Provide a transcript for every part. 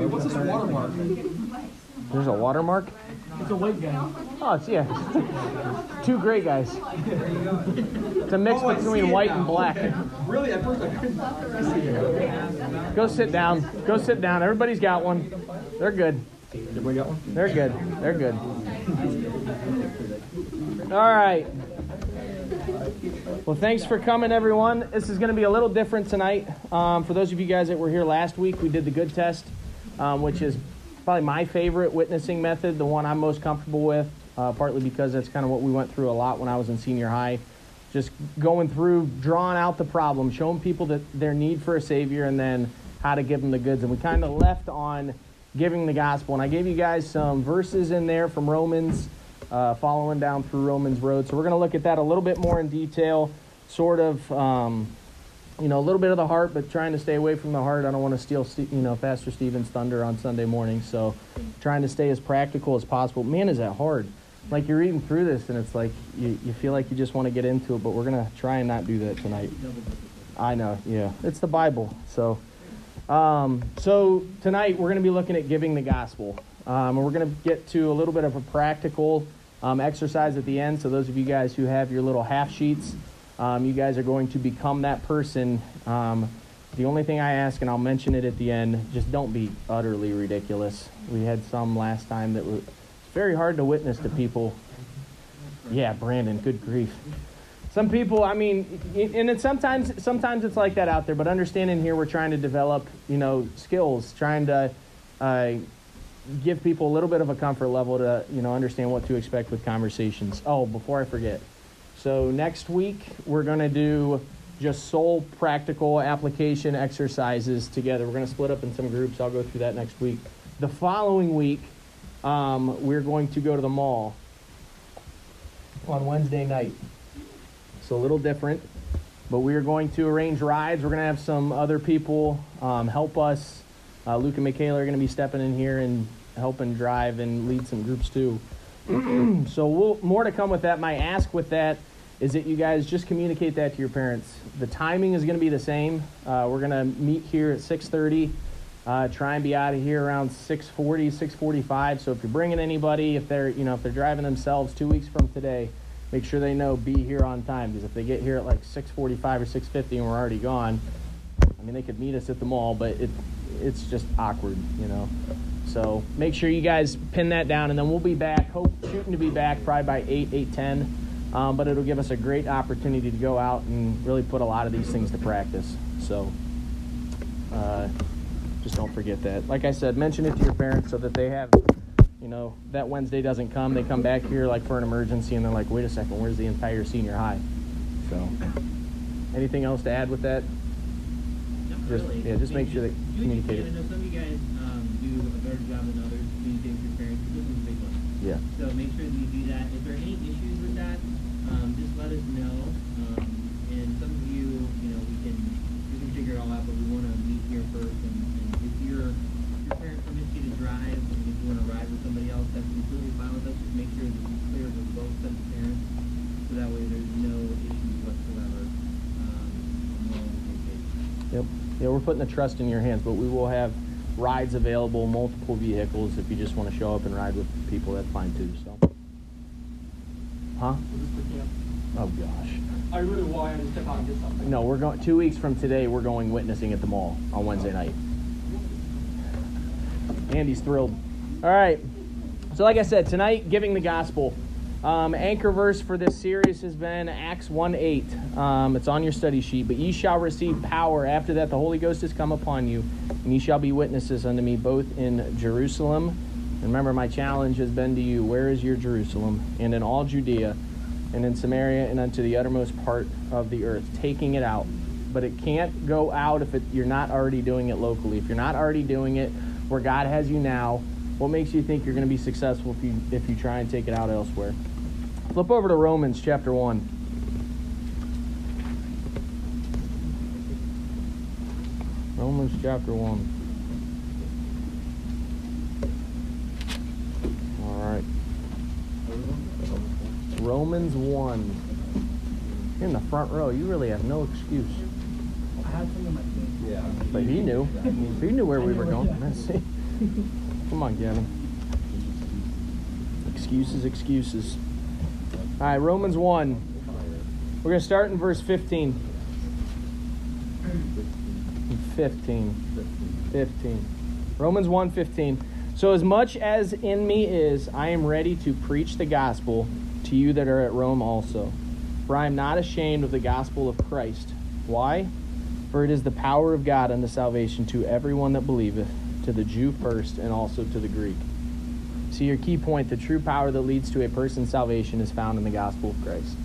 Bobby, what's this watermark? There's a watermark. It's a white guy. Oh, it's yeah. Two gray guys. It's a mix Oh, between white now. and black. Okay. Really, at first I couldn't. Go sit down. Go sit down. Everybody's got one. They're good. Everybody got one? They're good. They're good. All right. Well, thanks for coming, everyone. This is going to be a little different tonight. Um, for those of you guys that were here last week, we did the good test, um, which is probably my favorite witnessing method, the one I'm most comfortable with, uh, partly because that's kind of what we went through a lot when I was in senior high. Just going through, drawing out the problem, showing people that their need for a savior, and then how to give them the goods. And we kind of left on giving the gospel. And I gave you guys some verses in there from Romans, uh, following down through Romans Road. So we're going to look at that a little bit more in detail, sort of, um, you know, a little bit of the heart, but trying to stay away from the heart. I don't want to steal, you know, Pastor Stevens' thunder on Sunday morning. So trying to stay as practical as possible. Man, is that hard. Like you're reading through this and it's like you, you feel like you just want to get into it, but we're going to try and not do that tonight. I know, yeah. It's the Bible. So, um, so tonight we're going to be looking at giving the gospel. Um, and we're going to get to a little bit of a practical um, exercise at the end. So, those of you guys who have your little half sheets, um, you guys are going to become that person. Um, the only thing I ask, and I'll mention it at the end, just don't be utterly ridiculous. We had some last time that were very hard to witness to people. Yeah, Brandon, good grief. Some people, I mean, and it's sometimes sometimes it's like that out there. But understanding here, we're trying to develop, you know, skills, trying to uh, give people a little bit of a comfort level to, you know, understand what to expect with conversations. Oh, before I forget, so next week we're going to do just sole practical application exercises together. We're going to split up in some groups. I'll go through that next week. The following week, um, we're going to go to the mall on Wednesday night. So a little different, but we are going to arrange rides. We're going to have some other people um, help us. Uh, Luke and Michaela are going to be stepping in here and helping drive and lead some groups too. so we'll, more to come with that. My ask with that is that you guys just communicate that to your parents. The timing is going to be the same. Uh, we're going to meet here at 6:30. Uh, try and be out of here around 6:40, 6:45. So if you're bringing anybody, if they're you know if they're driving themselves two weeks from today, make sure they know be here on time. Because if they get here at like 6:45 or 6:50 and we're already gone, I mean they could meet us at the mall, but it it's just awkward, you know. So make sure you guys pin that down, and then we'll be back. Hope shooting to be back probably by eight, eight ten. Um, but it'll give us a great opportunity to go out and really put a lot of these things to practice. So uh, just don't forget that. Like I said, mention it to your parents so that they have, you know, that Wednesday doesn't come. They come back here like for an emergency, and they're like, "Wait a second, where's the entire senior high?" So, anything else to add with that? Not Just- really. yeah, just make sure that you communicate it. I know some of you guys um, do a better job than others communicating with your parents. This is a big one. Yeah. So make sure that you do that. If there any issues with that, um, just let us know. Um, and some of you, you know, we can we can figure it all out. But we want to meet here first. And, and if your your parent permits you to drive, and if you want to ride with somebody else, that's completely fine with us. Just make sure that you clear with both sets of parents, so that way there's no issues whatsoever. Um, and we're all on the same page. Yep. Yeah, we're putting the trust in your hands, but we will have rides available, multiple vehicles. If you just want to show up and ride with people, that's fine too. So. Huh? Oh gosh. I really wanted to step out and get something. No, we're going two weeks from today. We're going witnessing at the mall on Wednesday night. Andy's thrilled. All right. So, like I said, tonight giving the gospel. Um, anchor verse for this series has been Acts 1 8. Um, it's on your study sheet. But ye shall receive power. After that, the Holy Ghost has come upon you, and ye shall be witnesses unto me both in Jerusalem. And remember, my challenge has been to you where is your Jerusalem? And in all Judea, and in Samaria, and unto the uttermost part of the earth, taking it out. But it can't go out if it, you're not already doing it locally. If you're not already doing it where God has you now, what makes you think you're going to be successful if you if you try and take it out elsewhere? Flip over to Romans chapter 1. Romans chapter 1. All right. Romans 1. You're in the front row. You really have no excuse. I had some in my. Yeah. But he knew. He knew where we were going. Let's see. Come on, Gavin. Excuses, excuses. All right, Romans 1. We're going to start in verse 15. 15. 15. Romans 1 15. So, as much as in me is, I am ready to preach the gospel to you that are at Rome also. For I am not ashamed of the gospel of Christ. Why? For it is the power of God unto salvation to everyone that believeth, to the Jew first, and also to the Greek. See your key point the true power that leads to a person's salvation is found in the gospel of Christ.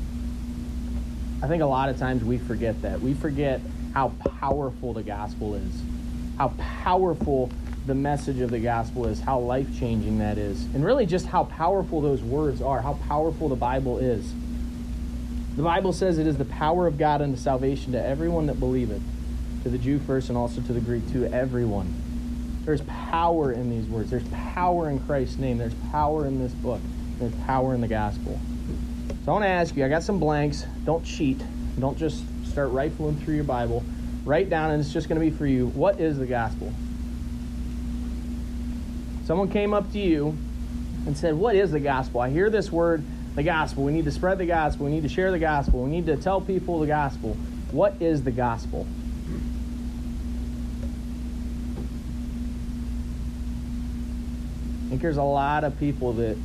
I think a lot of times we forget that. We forget how powerful the gospel is, how powerful the message of the gospel is, how life changing that is, and really just how powerful those words are, how powerful the Bible is. The Bible says it is the power of God unto salvation to everyone that believeth, to the Jew first and also to the Greek, to everyone. There's power in these words. There's power in Christ's name. There's power in this book. There's power in the gospel. So I want to ask you, I got some blanks. Don't cheat. Don't just start rifling through your Bible. Write down, and it's just going to be for you. What is the gospel? Someone came up to you and said, What is the gospel? I hear this word, the gospel. We need to spread the gospel. We need to share the gospel. We need to tell people the gospel. What is the gospel? I think there's a lot of people that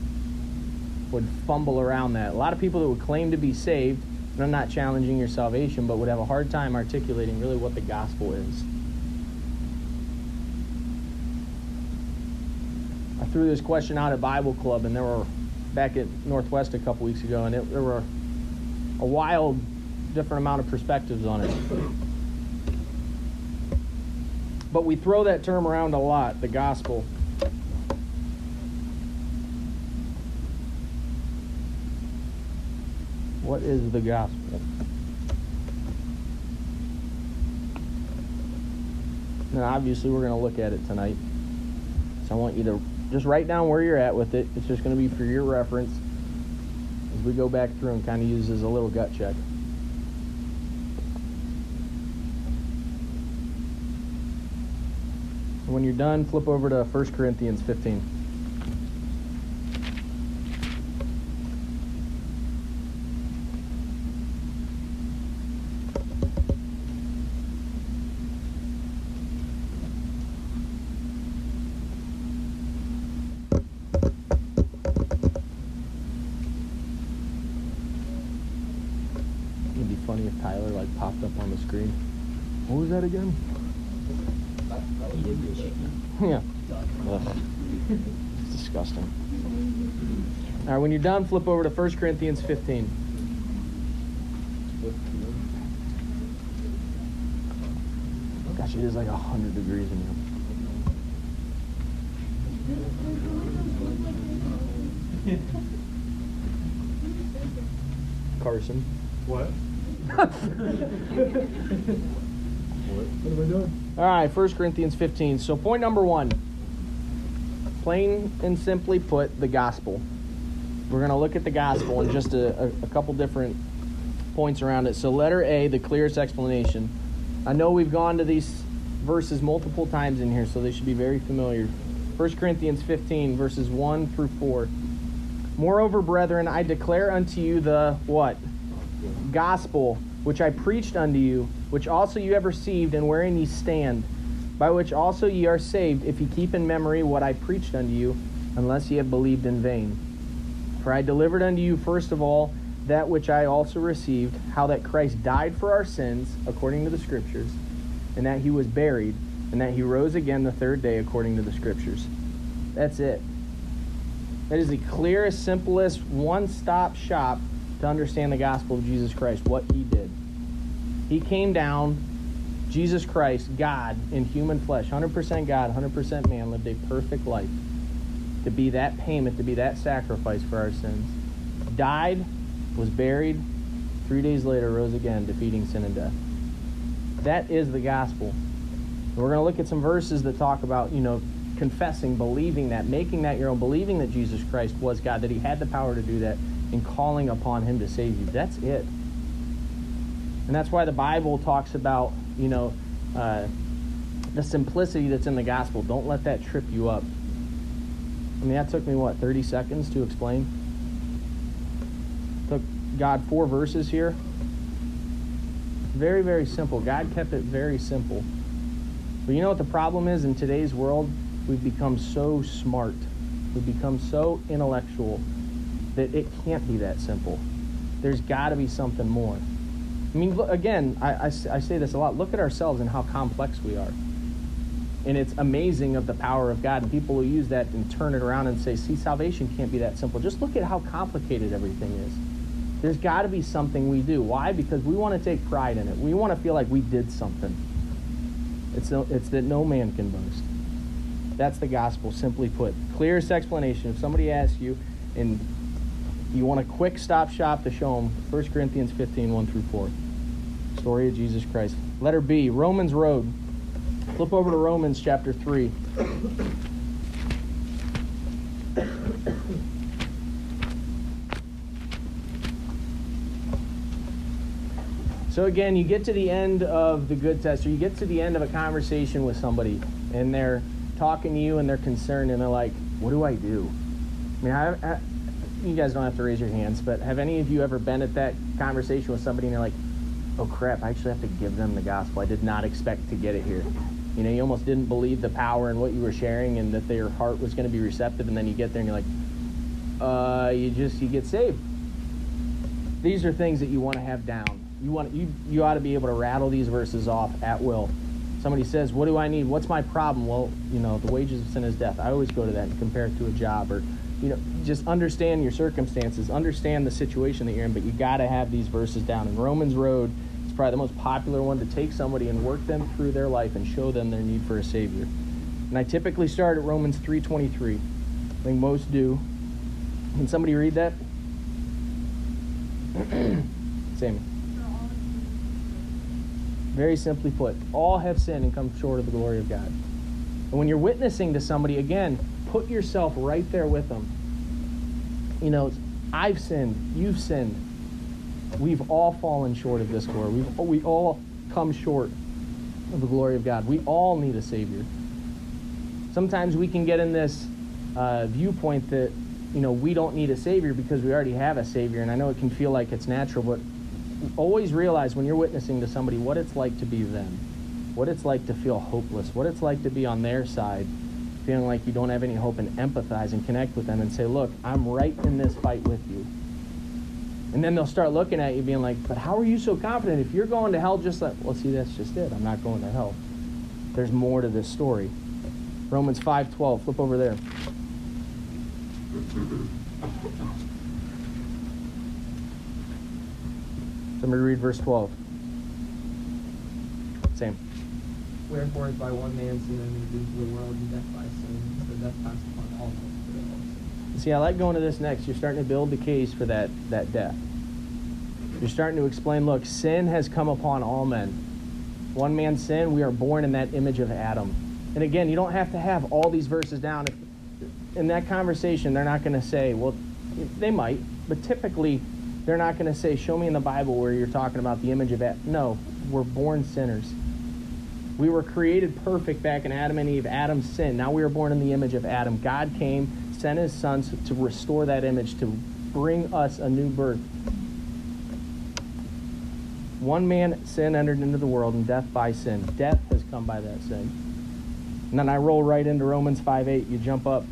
would fumble around that. A lot of people that would claim to be saved, and I'm not challenging your salvation, but would have a hard time articulating really what the gospel is. Threw this question out at Bible Club, and there were back at Northwest a couple weeks ago, and it, there were a wild, different amount of perspectives on it. But we throw that term around a lot, the gospel. What is the gospel? And obviously, we're going to look at it tonight. So I want you to just write down where you're at with it. It's just going to be for your reference as we go back through and kind of use as a little gut check. when you're done, flip over to 1 Corinthians 15. Be funny if Tyler like popped up on the screen. What was that again? yeah. It's disgusting. All right, when you're done, flip over to 1 Corinthians 15. Gosh, it is like 100 degrees in here. Carson. What? What? Am I doing? All right, 1 Corinthians 15. So, point number one plain and simply put, the gospel. We're going to look at the gospel in just a, a, a, couple different points around it. So, letter A, the clearest explanation. I know we've gone to these verses multiple times in here, so they should be very familiar. 1 Corinthians 15, verses 1 through 4. Moreover, brethren, I declare unto you the what? Gospel, which I preached unto you which also you have received, and wherein ye stand, by which also ye are saved, if ye keep in memory what I preached unto you, unless ye have believed in vain. For I delivered unto you first of all that which I also received, how that Christ died for our sins, according to the Scriptures, and that he was buried, and that he rose again the third day, according to the Scriptures. That's it. That is the clearest, simplest, one stop shop to understand the gospel of Jesus Christ, what he did. He came down, Jesus Christ, God in human flesh, 100% God, 100% man, lived a perfect life to be that payment, to be that sacrifice for our sins. Died, was buried, three days later rose again, defeating sin and death. That is the gospel. We're going to look at some verses that talk about, you know, confessing, believing that, making that your own, believing that Jesus Christ was God, that he had the power to do that, and calling upon him to save you. That's it. And that's why the Bible talks about, you know, uh, the simplicity that's in the gospel. Don't let that trip you up. I mean, that took me, what, 30 seconds to explain? Took God four verses here. Very, very simple. God kept it very simple. But you know what the problem is in today's world? We've become so smart. We've become so intellectual that it can't be that simple. There's got to be something more. I mean, look, again, I, I, I say this a lot. Look at ourselves and how complex we are. And it's amazing of the power of God. And people will use that and turn it around and say, see, salvation can't be that simple. Just look at how complicated everything is. There's got to be something we do. Why? Because we want to take pride in it. We want to feel like we did something. It's, no, it's that no man can boast. That's the gospel, simply put. Clearest explanation. If somebody asks you, and you want a quick stop shop to show them 1 Corinthians 15, 1 through 4. Story of Jesus Christ. Letter B, Romans Road. Flip over to Romans chapter 3. So again, you get to the end of the good test, or you get to the end of a conversation with somebody, and they're talking to you, and they're concerned, and they're like, "What do I do?" I mean, I, I, you guys don't have to raise your hands, but have any of you ever been at that conversation with somebody, and they're like, "Oh crap, I actually have to give them the gospel. I did not expect to get it here." You know, you almost didn't believe the power in what you were sharing, and that their heart was going to be receptive, and then you get there, and you're like, uh, you just you get saved. These are things that you want to have down you want you you ought to be able to rattle these verses off at will. Somebody says, "What do I need? What's my problem?" Well, you know, the wages of sin is death. I always go to that and compare it to a job, or you know, just understand your circumstances, understand the situation that you're in. But you got to have these verses down. In Romans Road, it's probably the most popular one to take somebody and work them through their life and show them their need for a savior. And I typically start at Romans 3:23. I think most do. Can somebody read that? Sammy. Very simply put, all have sinned and come short of the glory of God. And when you're witnessing to somebody, again, put yourself right there with them. You know, I've sinned, you've sinned. We've all fallen short of this glory. We've, we all come short of the glory of God. We all need a Savior. Sometimes we can get in this uh, viewpoint that, you know, we don't need a Savior because we already have a Savior. And I know it can feel like it's natural, but always realize when you're witnessing to somebody what it's like to be them, what it's like to feel hopeless, what it's like to be on their side, feeling like you don't have any hope, and empathize and connect with them and say, Look, I'm right in this fight with you. And then they'll start looking at you being like, But how are you so confident? If you're going to hell, just like, well, see, that's just it. I'm not going to hell. There's more to this story. Romans 5:12. Flip over there. Somebody read verse 12. Same. Wherefore, by one man sin into the world, and death by sin, so death passed upon all men. See, I like going to this next. You're starting to build the case for that, that death. You're starting to explain look, sin has come upon all men. One man's sin, we are born in that image of Adam. And again, you don't have to have all these verses down. If, in that conversation, they're not going to say, well, they might, but typically they're not going to say, Show me in the Bible where you're talking about the image of Adam. No, we're born sinners. We were created perfect back in Adam and Eve. Adam sinned. Now we are born in the image of Adam. God came, sent his sons to restore that image, to bring us a new birth. One man sin entered into the world, and death by sin. Death has come by that sin. And then I roll right into Romans 5 8. You jump up.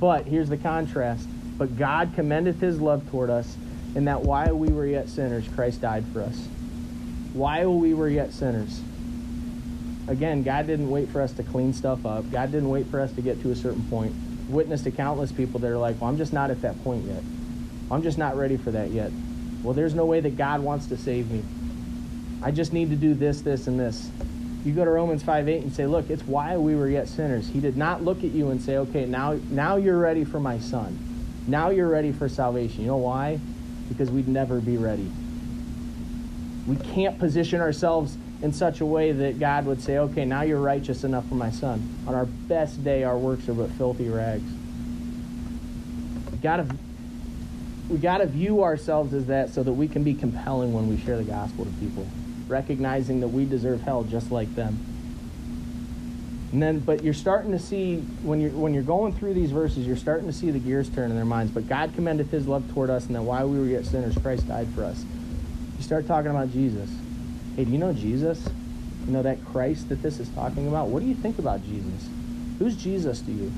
But here's the contrast. But God commendeth his love toward us and that while we were yet sinners, Christ died for us. While we were yet sinners. Again, God didn't wait for us to clean stuff up. God didn't wait for us to get to a certain point. Witness to countless people that are like, well, I'm just not at that point yet. I'm just not ready for that yet. Well, there's no way that God wants to save me. I just need to do this, this, and this. You go to Romans 5 8 and say, look, it's why we were yet sinners. He did not look at you and say, okay, now, now you're ready for my son. Now you're ready for salvation. You know why? because we'd never be ready. We can't position ourselves in such a way that God would say, okay, now you're righteous enough for my son. On our best day, our works are but filthy rags. Gotta, we gotta view ourselves as that so that we can be compelling when we share the gospel to people, recognizing that we deserve hell just like them. And then, but you're starting to see when you're when you're going through these verses, you're starting to see the gears turn in their minds. But God commendeth His love toward us, and that while we were yet sinners, Christ died for us. You start talking about Jesus. Hey, do you know Jesus? You know that Christ that this is talking about? What do you think about Jesus? Who's Jesus to you?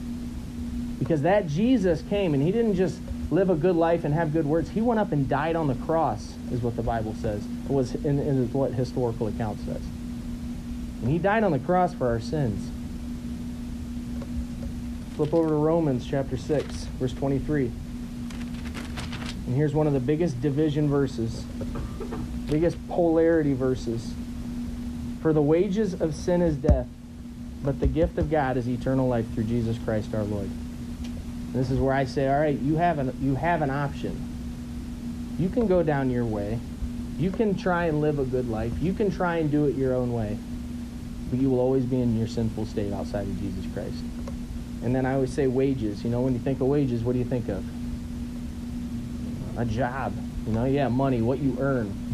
Because that Jesus came and he didn't just live a good life and have good words. He went up and died on the cross, is what the Bible says. Was in, in what historical account says. And he died on the cross for our sins. Flip over to Romans chapter 6, verse 23. And here's one of the biggest division verses, biggest polarity verses. For the wages of sin is death, but the gift of God is eternal life through Jesus Christ our Lord. This is where I say, all right, you have an you have an option. You can go down your way. You can try and live a good life. You can try and do it your own way. But you will always be in your sinful state outside of Jesus Christ. And then I always say wages. You know, when you think of wages, what do you think of? A job. You know, yeah, money, what you earn.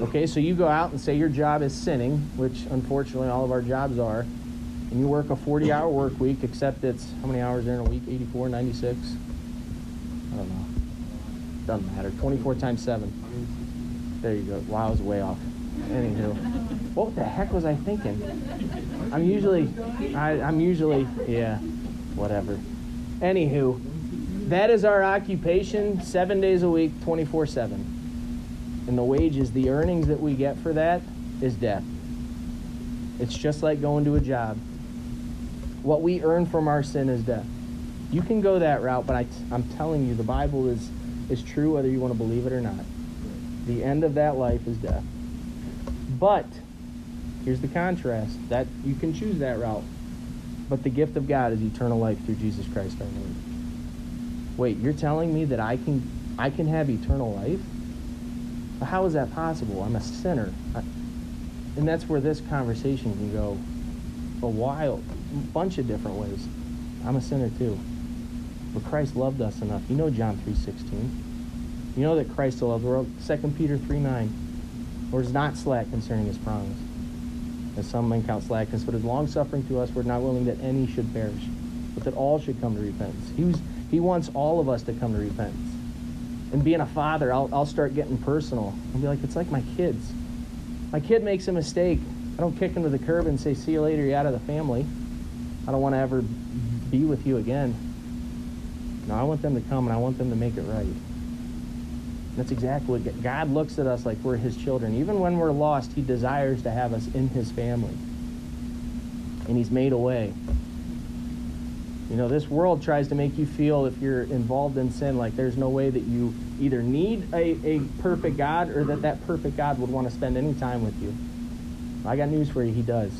Okay, so you go out and say your job is sinning, which unfortunately all of our jobs are, and you work a 40 hour work week, except it's how many hours in a week? 84, 96? I don't know. Doesn't matter. 24 times 7. There you go. Wow, I was way off. Anywho, what the heck was I thinking? I'm usually, I, I'm usually, yeah, whatever. Anywho, that is our occupation, seven days a week, 24 7 and the wages, the earnings that we get for that is death. It's just like going to a job. What we earn from our sin is death. You can go that route, but I, am telling you, the Bible is, is true whether you want to believe it or not. The end of that life is death. But here's the contrast that you can choose that route. But the gift of God is eternal life through Jesus Christ our Lord. Wait, you're telling me that I can I can have eternal life? How is that possible? I'm a sinner. I, and that's where this conversation can go a wild bunch of different ways. I'm a sinner too. But Christ loved us enough. You know John 3.16. You know that Christ loved the world. 2 Peter 3.9. Or is not slack concerning his promise. As some men count slackness, but is long suffering to us, we're not willing that any should perish, but that all should come to repentance. He was he wants all of us to come to repentance and being a father, I'll, I'll start getting personal. I'll be like, it's like my kids. My kid makes a mistake. I don't kick him to the curb and say, see you later, you're out of the family. I don't want to ever be with you again. No, I want them to come and I want them to make it right. That's exactly what God looks at us like we're his children. Even when we're lost, he desires to have us in his family. And he's made a way. You know, this world tries to make you feel if you're involved in sin like there's no way that you either need a, a perfect God or that that perfect God would want to spend any time with you. I got news for you. He does.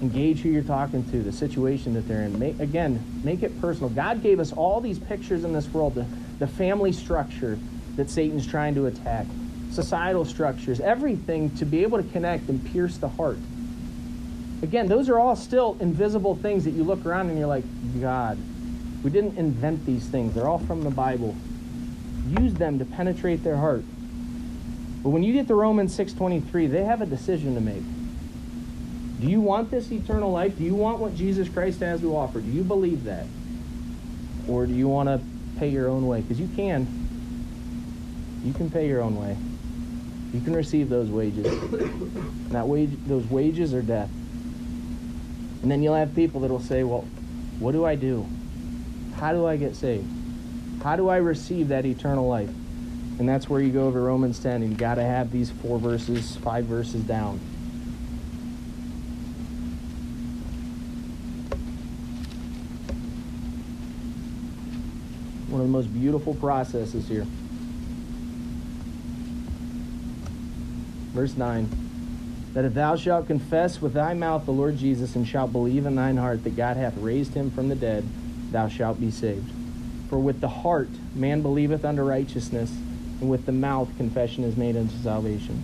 Engage who you're talking to, the situation that they're in. Make, again, make it personal. God gave us all these pictures in this world the, the family structure that Satan's trying to attack, societal structures, everything to be able to connect and pierce the heart. Again, those are all still invisible things that you look around and you're like, God, we didn't invent these things. They're all from the Bible. Use them to penetrate their heart. But when you get to Romans 6:23, they have a decision to make. Do you want this eternal life? Do you want what Jesus Christ has to offer? Do you believe that? Or do you want to pay your own way? Because you can. You can pay your own way. You can receive those wages. And that wage, those wages are death. And then you'll have people that will say, well, what do I do? How do I get saved? How do I receive that eternal life? And that's where you go over Romans 10, and you got to have these four verses, five verses down. One of the most beautiful processes here. Verse 9 that if thou shalt confess with thy mouth the Lord Jesus and shalt believe in thine heart that God hath raised him from the dead, thou shalt be saved. For with the heart man believeth unto righteousness, and with the mouth confession is made unto salvation.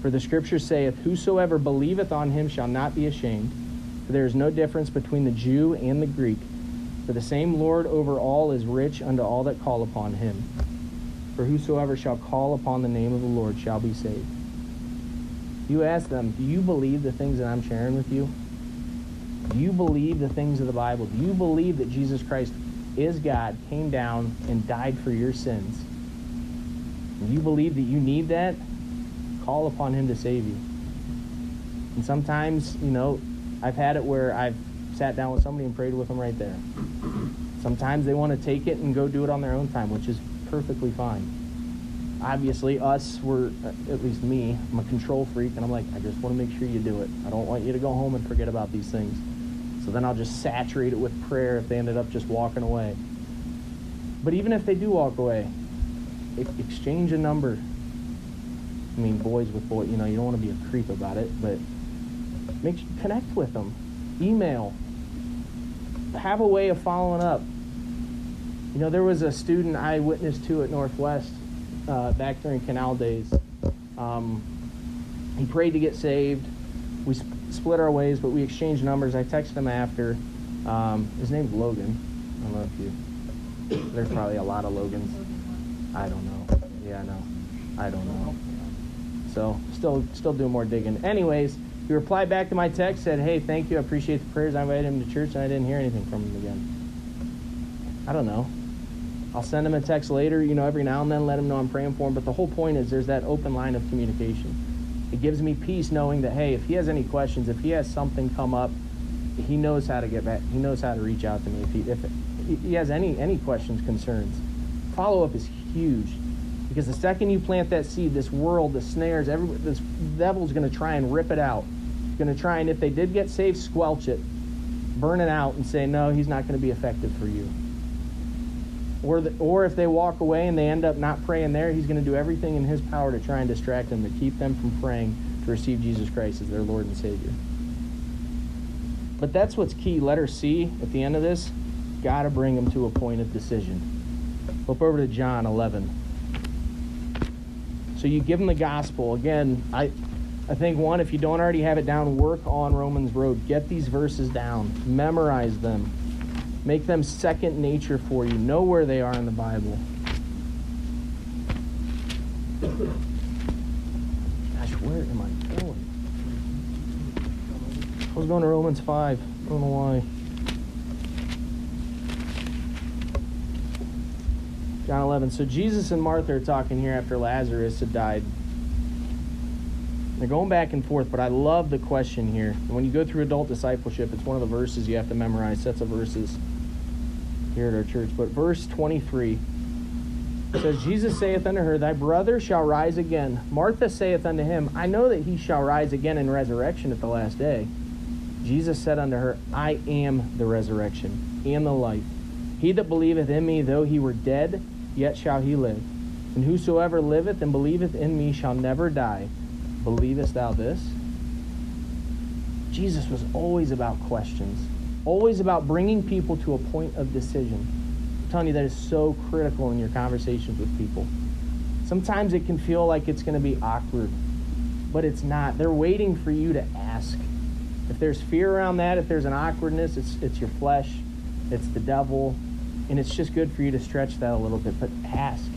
For the scripture saith, Whosoever believeth on him shall not be ashamed. For there is no difference between the Jew and the Greek. For the same Lord over all is rich unto all that call upon him. For whosoever shall call upon the name of the Lord shall be saved. You ask them, do you believe the things that I'm sharing with you? Do you believe the things of the Bible? Do you believe that Jesus Christ is God, came down, and died for your sins? Do you believe that you need that? Call upon Him to save you. And sometimes, you know, I've had it where I've sat down with somebody and prayed with them right there. Sometimes they want to take it and go do it on their own time, which is perfectly fine. Obviously, us, we're, uh, at least me, I'm a control freak, and I'm like, I just want to make sure you do it. I don't want you to go home and forget about these things. So then I'll just saturate it with prayer if they ended up just walking away. But even if they do walk away, exchange a number. I mean, boys with boys, you know, you don't want to be a creep about it, but make connect with them. Email. Have a way of following up. You know, there was a student I witnessed to at Northwest uh, back during Canal Days. Um, he prayed to get saved. We sp- split our ways, but we exchanged numbers. I texted him after. Um, his name's Logan. I don't know if you. There's probably a lot of Logans. I don't know. Yeah, I know. I don't know. So still, still doing more digging. Anyways, he replied back to my text, said, "Hey, thank you. I appreciate the prayers. I invited him to church, and I didn't hear anything from him again." I don't know. I'll send him a text later, you know, every now and then, let him know I'm praying for him. But the whole point is there's that open line of communication. It gives me peace knowing that, hey, if he has any questions, if he has something come up, he knows how to get back. He knows how to reach out to me. If he, if he has any any questions, concerns, follow up is huge. Because the second you plant that seed, this world, the snares, every, this devil's going to try and rip it out. Going to try and, if they did get saved, squelch it, burn it out, and say, no, he's not going to be effective for you or, the, or if they walk away and they end up not praying there, he's going to do everything in his power to try and distract them, to keep them from praying to receive Jesus Christ as their Lord and Savior. But that's what's key. Letter C at the end of this, got to bring them to a point of decision. Flip over to John 11. So you give them the gospel. Again, I, I think one, if you don't already have it down, work on Romans Road. Get these verses down, memorize them, Make them second nature for you. Know where they are in the Bible. Gosh, where am I going? I was going to Romans 5. I don't know why. John 11. So Jesus and Martha are talking here after Lazarus had died. They're going back and forth, but I love the question here. When you go through adult discipleship, it's one of the verses you have to memorize, sets of verses here at our church. But verse 23 says, Jesus saith unto her, Thy brother shall rise again. Martha saith unto him, I know that he shall rise again in resurrection at the last day. Jesus said unto her, I am the resurrection and the life. He that believeth in me, though he were dead, yet shall he live. And whosoever liveth and believeth in me shall never die. Believest thou this? Jesus was always about questions, always about bringing people to a point of decision. I'm telling you, that is so critical in your conversations with people. Sometimes it can feel like it's going to be awkward, but it's not. They're waiting for you to ask. If there's fear around that, if there's an awkwardness, it's, it's your flesh, it's the devil, and it's just good for you to stretch that a little bit. But ask.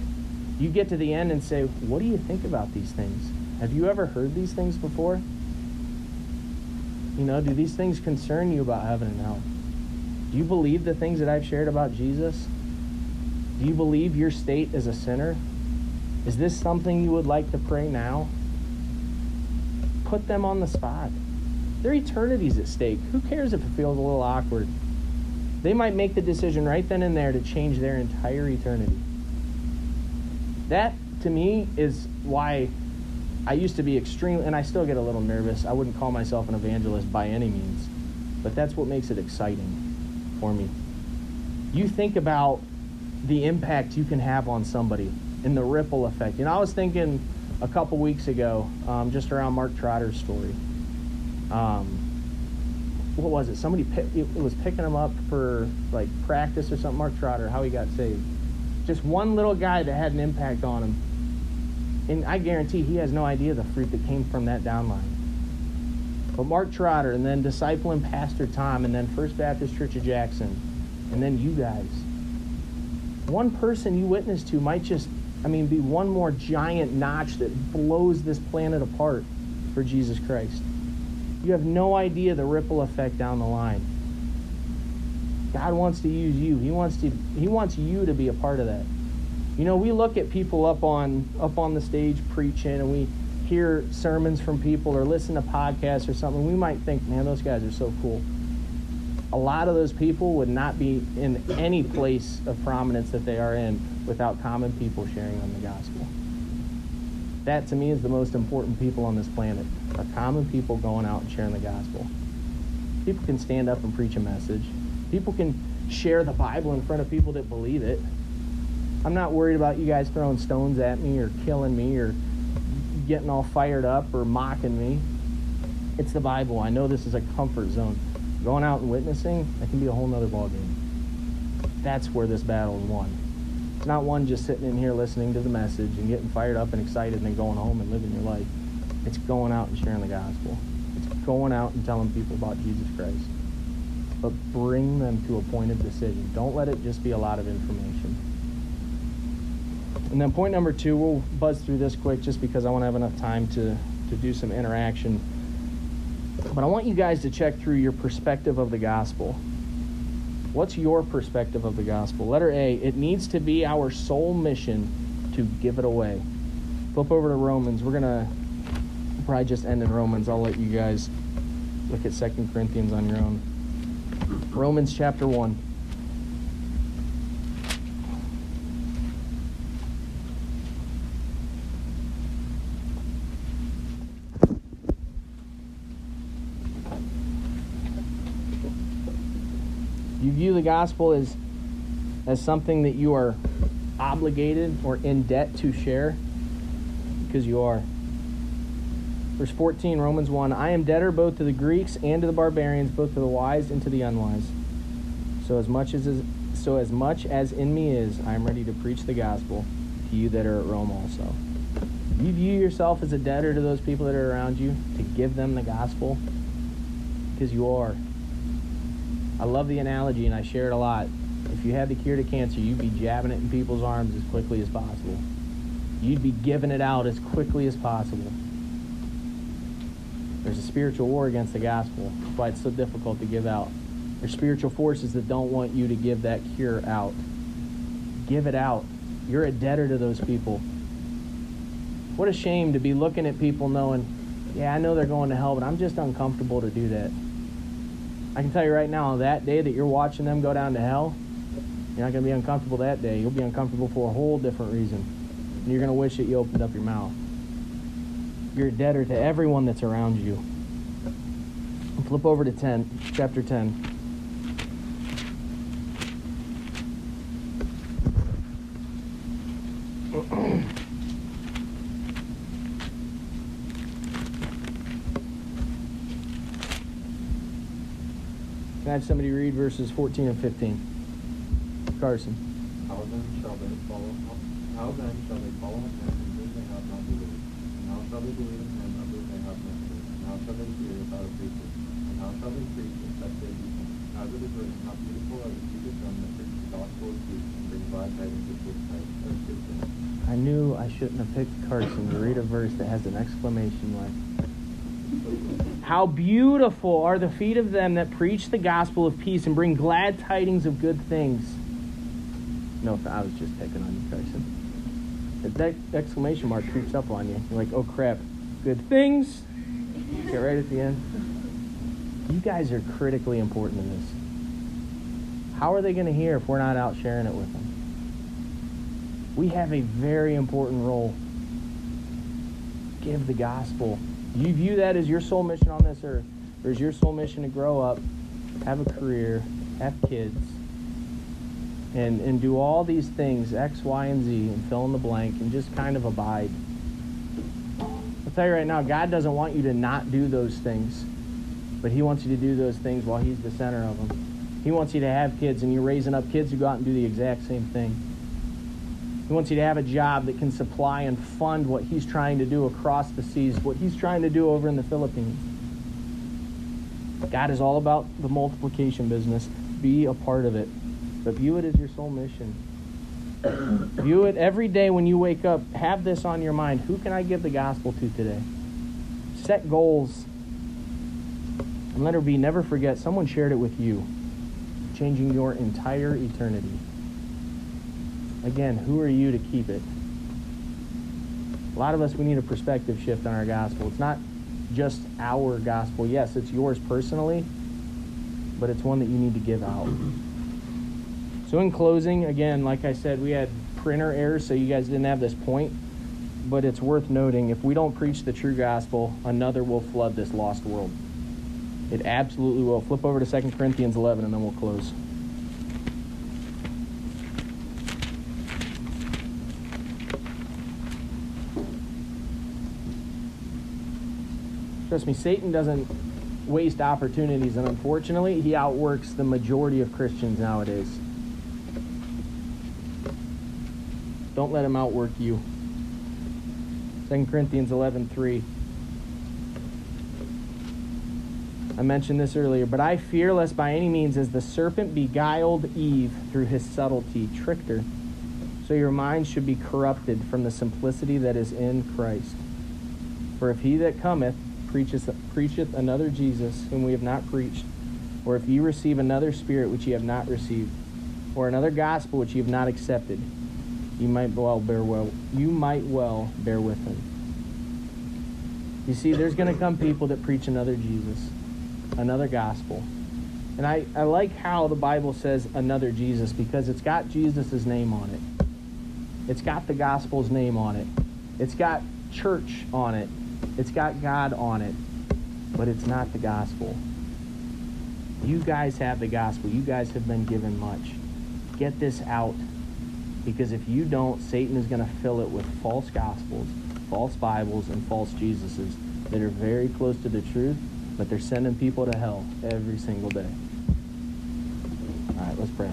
You get to the end and say, What do you think about these things? Have you ever heard these things before? You know, do these things concern you about heaven and hell? Do you believe the things that I've shared about Jesus? Do you believe your state as a sinner? Is this something you would like to pray now? Put them on the spot. Their eternity's at stake. Who cares if it feels a little awkward? They might make the decision right then and there to change their entire eternity. That, to me, is why I used to be extreme, and I still get a little nervous. I wouldn't call myself an evangelist by any means, but that's what makes it exciting for me. You think about the impact you can have on somebody and the ripple effect. You know, I was thinking a couple weeks ago, um, just around Mark Trotter's story. Um, what was it? Somebody pick, it, was picking him up for like practice or something. Mark Trotter, how he got saved. Just one little guy that had an impact on him and I guarantee he has no idea the fruit that came from that downline. But Mark Trotter, and then discipling Pastor Tom, and then First Baptist Church of Jackson, and then you guys. One person you witness to might just, I mean, be one more giant notch that blows this planet apart for Jesus Christ. You have no idea the ripple effect down the line. God wants to use you. He wants to he wants you to be a part of that. You know, we look at people up on up on the stage preaching and we hear sermons from people or listen to podcasts or something. We might think, "Man, those guys are so cool." A lot of those people would not be in any place of prominence that they are in without common people sharing them the gospel. That to me is the most important people on this planet. Are common people going out and sharing the gospel. People can stand up and preach a message. People can share the Bible in front of people that believe it. I'm not worried about you guys throwing stones at me or killing me or getting all fired up or mocking me. It's the Bible. I know this is a comfort zone. Going out and witnessing, that can be a whole nother ballgame. That's where this battle is won. It's not one just sitting in here listening to the message and getting fired up and excited and then going home and living your life. It's going out and sharing the gospel. It's going out and telling people about Jesus Christ. But bring them to a point of decision. Don't let it just be a lot of information. And then point number two, we'll buzz through this quick just because I want to have enough time to, to do some interaction. But I want you guys to check through your perspective of the gospel. What's your perspective of the gospel? Letter A, it needs to be our sole mission to give it away. Flip over to Romans. We're going to probably just end in Romans. I'll let you guys look at Second Corinthians on your own. Romans chapter 1. You view the gospel as as something that you are obligated or in debt to share because you are. Verse 14, Romans 1 I am debtor both to the Greeks and to the barbarians, both to the wise and to the unwise. So as much as so as much as in me is, I am ready to preach the gospel to you that are at Rome also. You view yourself as a debtor to those people that are around you to give them the gospel because you are. I love the analogy and I share it a lot. If you had the cure to cancer, you'd be jabbing it in people's arms as quickly as possible. You'd be giving it out as quickly as possible. There's a spiritual war against the gospel. That's why it's so difficult to give out. There's spiritual forces that don't want you to give that cure out. Give it out. You're a debtor to those people. What a shame to be looking at people knowing, yeah, I know they're going to hell, but I'm just uncomfortable to do that. I can tell you right now, that day that you're watching them go down to hell, you're not going to be uncomfortable that day. You'll be uncomfortable for a whole different reason. And you're going to wish that you opened up your mouth. You're a debtor to everyone that's around you. Flip over to 10, chapter 10. Can I have somebody read verses 14 and 15? Carson. How then shall they follow? How then shall they follow in whom they have not believed? And how shall they believe in him of whom they have not heard? And how shall they hear without a preacher? And how shall they preach except they be sent? As it is written, how beautiful are the feet of them that preach the gospel of peace and bring glad tidings of good tidings of good things. I knew I shouldn't have picked Carson to read a verse that has an exclamation mark. How beautiful are the feet of them that preach the gospel of peace and bring glad tidings of good things. No, I was just picking on you, Carson. That exclamation mark creeps up on you, you're like, oh crap, good things. Get right at the end. You guys are critically important in this. How are they going to hear if we're not out sharing it with them? We have a very important role. Give the gospel. You view that as your sole mission on this earth, or is your sole mission to grow up, have a career, have kids, and and do all these things X, Y, and Z, and fill in the blank, and just kind of abide. I'll tell you right now, God doesn't want you to not do those things, but He wants you to do those things while He's the center of them. He wants you to have kids, and you're raising up kids who go out and do the exact same thing. He wants you to have a job that can supply and fund what he's trying to do across the seas, what he's trying to do over in the Philippines. God is all about the multiplication business. Be a part of it. But view it as your sole mission. view it every day when you wake up. Have this on your mind. Who can I give the gospel to today? Set goals. And let her be never forget someone shared it with you, changing your entire eternity. Again, who are you to keep it? A lot of us, we need a perspective shift on our gospel. It's not just our gospel. Yes, it's yours personally, but it's one that you need to give out. So, in closing, again, like I said, we had printer errors, so you guys didn't have this point. But it's worth noting if we don't preach the true gospel, another will flood this lost world. It absolutely will. Flip over to 2 Corinthians 11 and then we'll close. Trust me, Satan doesn't waste opportunities, and unfortunately, he outworks the majority of Christians nowadays. Don't let him outwork you. 2 Corinthians 11:3. I mentioned this earlier, but I fear lest by any means as the serpent beguiled Eve through his subtlety, tricked her, so your mind should be corrupted from the simplicity that is in Christ. For if he that cometh preacheth, preacheth another Jesus whom we have not preached, or if ye receive another spirit which ye have not received, or another gospel which ye have not accepted, you might well bear well you might well bear with him. You see, there's gonna come people that preach another Jesus, another gospel. And I, I like how the Bible says another Jesus because it's got Jesus' name on it. It's got the gospel's name on it. It's got church on it. It's got God on it, but it's not the gospel. You guys have the gospel. You guys have been given much. Get this out because if you don't, Satan is going to fill it with false gospels, false Bibles, and false Jesuses that are very close to the truth, but they're sending people to hell every single day. All right, let's pray.